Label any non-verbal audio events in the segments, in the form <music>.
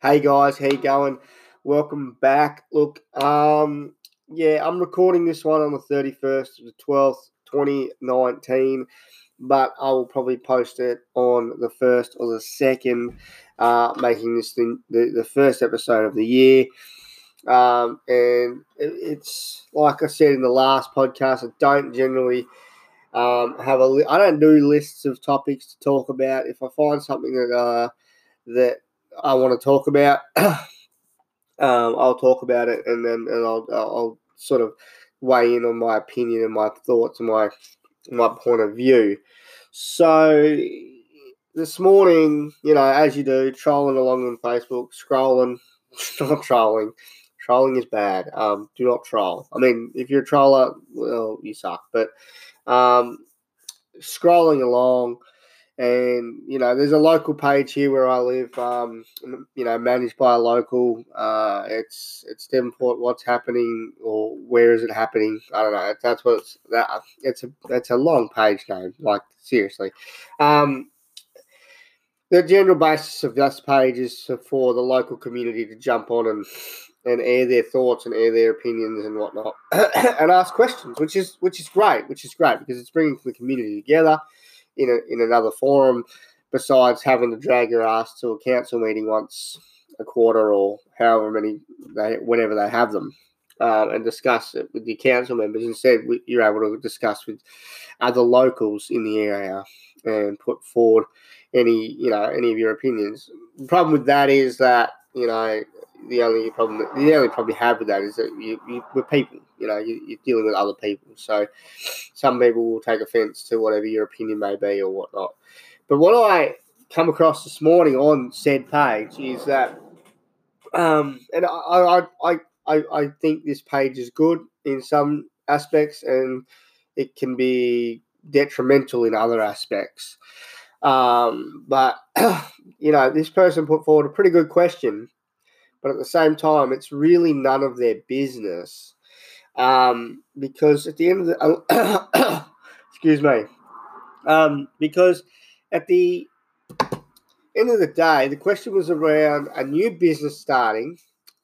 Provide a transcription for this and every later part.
Hey guys, how you going? Welcome back. Look, um, yeah, I'm recording this one on the 31st of the 12th, 2019, but I will probably post it on the first or the second, uh, making this thing the, the first episode of the year. Um, and it, it's like I said in the last podcast, I don't generally um, have a li- I don't do lists of topics to talk about. If I find something that uh, that I want to talk about, <clears throat> um, I'll talk about it, and then and I'll I'll sort of weigh in on my opinion and my thoughts and my my point of view. So this morning, you know, as you do, trolling along on Facebook, scrolling, <laughs> not trolling. Trolling is bad. Um, do not troll. I mean, if you're a troller, well, you suck. But um, scrolling along, and you know, there's a local page here where I live. Um, you know, managed by a local. Uh, it's it's Devonport. What's happening, or where is it happening? I don't know. That's what it's that. It's a it's a long page name. Like seriously. Um, the general basis of this page is for the local community to jump on and and air their thoughts and air their opinions and whatnot, <coughs> and ask questions, which is which is great, which is great because it's bringing the community together in a, in another forum, besides having to drag your ass to a council meeting once a quarter or however many they whenever they have them. Um, and discuss it with your council members. Instead, you're able to discuss with other locals in the area and put forward any you know any of your opinions. The problem with that is that you know the only problem the only problem you have with that is that you, you we're people you know you, you're dealing with other people so some people will take offense to whatever your opinion may be or whatnot but what i come across this morning on said page is that um and i i i i, I think this page is good in some aspects and it can be detrimental in other aspects um but <clears throat> you know this person put forward a pretty good question but at the same time, it's really none of their business. Um, because at the end of the, <coughs> excuse me, um, because at the end of the day, the question was around a new business starting,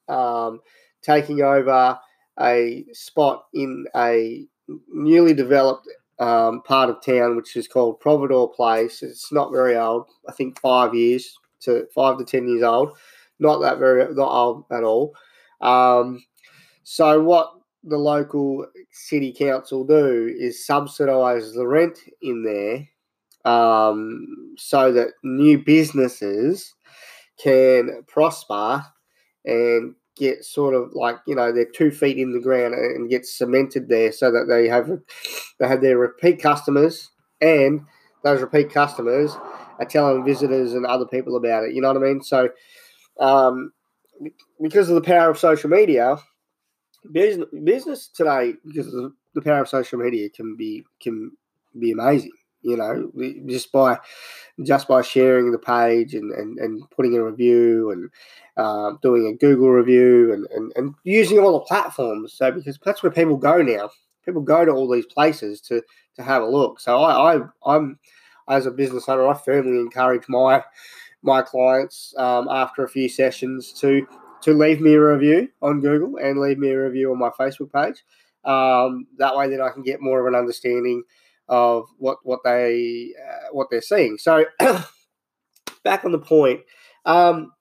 um, taking over a spot in a newly developed um, part of town, which is called Providore Place. It's not very old. I think five years to five to ten years old not that very not old at all. Um, so what the local city council do is subsidise the rent in there, um, so that new businesses can prosper and get sort of like you know they're two feet in the ground and get cemented there so that they have they have their repeat customers and those repeat customers are telling visitors and other people about it you know what i mean? So um, because of the power of social media, business, business today, because of the power of social media, can be can be amazing. You know, just by just by sharing the page and, and, and putting a review and uh, doing a Google review and, and, and using all the platforms. So because that's where people go now. People go to all these places to to have a look. So I, I I'm as a business owner, I firmly encourage my my clients um, after a few sessions to to leave me a review on Google and leave me a review on my Facebook page. Um, that way, then I can get more of an understanding of what what they uh, what they're seeing. So, <coughs> back on the point, um,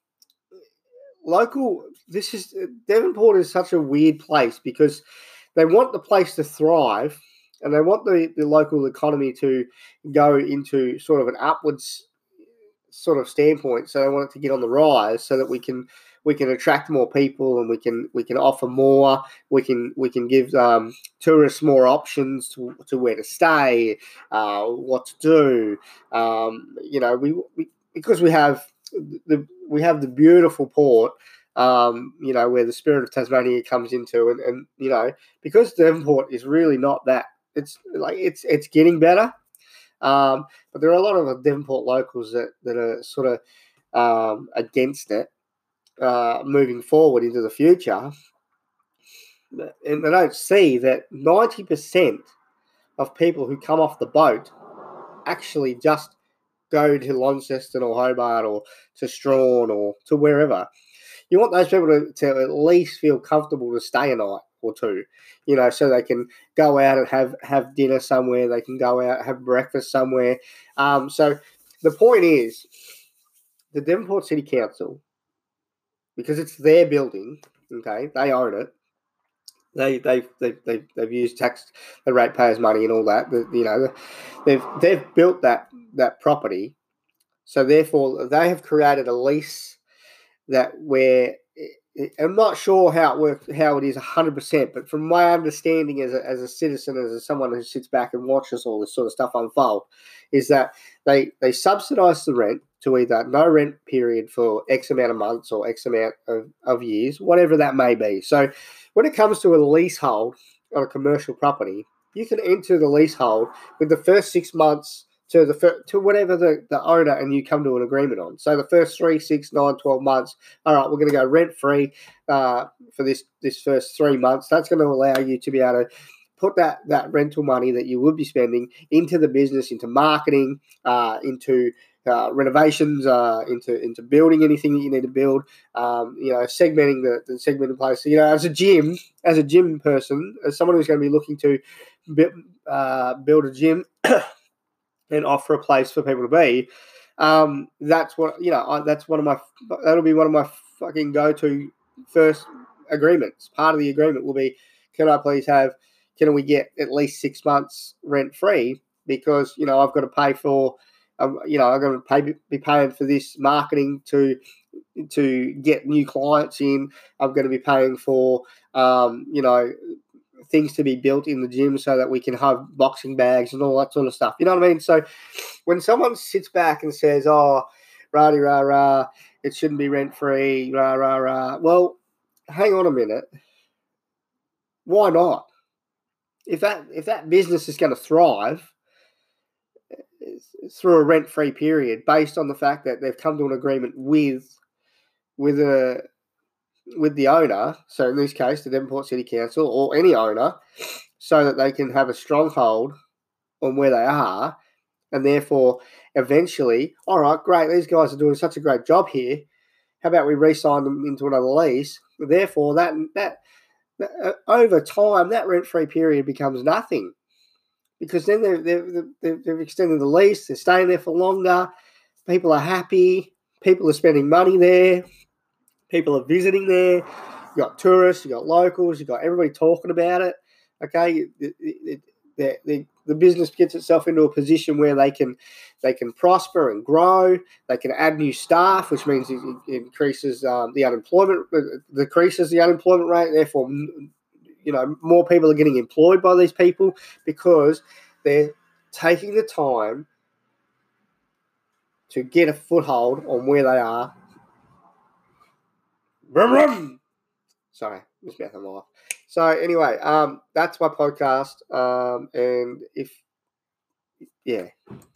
local. This is Devonport is such a weird place because they want the place to thrive and they want the, the local economy to go into sort of an upwards sort of standpoint. So they want it to get on the rise so that we can we can attract more people and we can we can offer more. We can we can give um, tourists more options to, to where to stay, uh, what to do. Um, you know, we, we because we have the we have the beautiful port. Um, you know, where the spirit of Tasmania comes into, and, and you know, because Devonport is really not that. It's like it's it's getting better um, but there are a lot of Devonport locals that, that are sort of um, against it uh, moving forward into the future. And they don't see that 90% of people who come off the boat actually just go to Launceston or Hobart or to Strahan or to wherever. you want those people to, to at least feel comfortable to stay a night or two, you know, so they can go out and have have dinner somewhere. They can go out have breakfast somewhere. Um, so the point is, the Devonport City Council, because it's their building, okay, they own it. They they they they they've used tax the ratepayers' money and all that. But, you know, they've they've built that that property, so therefore they have created a lease that where I'm not sure how it works, how it is 100%, but from my understanding as a, as a citizen, as someone who sits back and watches all this sort of stuff unfold, is that they, they subsidise the rent to either no rent period for X amount of months or X amount of, of years, whatever that may be. So when it comes to a leasehold on a commercial property, you can enter the leasehold with the first six months to the to whatever the, the owner and you come to an agreement on. So the first three, six, nine, 12 months, all right, we're going to go rent free uh, for this this first three months. That's going to allow you to be able to put that that rental money that you would be spending into the business, into marketing, uh, into uh, renovations, uh, into into building anything that you need to build. Um, you know, segmenting the, the segmented place. You know, as a gym, as a gym person, as someone who's going to be looking to build, uh, build a gym. And offer a place for people to be. Um, that's what you know. I, that's one of my. That'll be one of my fucking go-to first agreements. Part of the agreement will be, can I please have? Can we get at least six months rent free? Because you know I've got to pay for. Um, you know I'm going to pay be paying for this marketing to to get new clients in. I'm going to be paying for um, you know things to be built in the gym so that we can have boxing bags and all that sort of stuff. You know what I mean? So when someone sits back and says, "Oh, rah rah rah, it shouldn't be rent free," rah rah rah. Well, hang on a minute. Why not? If that if that business is going to thrive through a rent free period, based on the fact that they've come to an agreement with with a with the owner, so in this case, the Devonport City Council or any owner, so that they can have a stronghold on where they are, and therefore, eventually, all right, great, these guys are doing such a great job here. How about we re-sign them into another lease? Therefore, that that, uh, over time, that rent-free period becomes nothing because then they've, they've, they've extended the lease, they're staying there for longer, people are happy, people are spending money there, people are visiting there. You got tourists, you got locals, you got everybody talking about it. Okay, it, it, it, the, the business gets itself into a position where they can they can prosper and grow. They can add new staff, which means it, increases um, the unemployment, uh, decreases the unemployment rate. Therefore, you know more people are getting employed by these people because they're taking the time to get a foothold on where they are. Sorry, Miss Beth, I'm off. So anyway, um, that's my podcast. Um, and if yeah,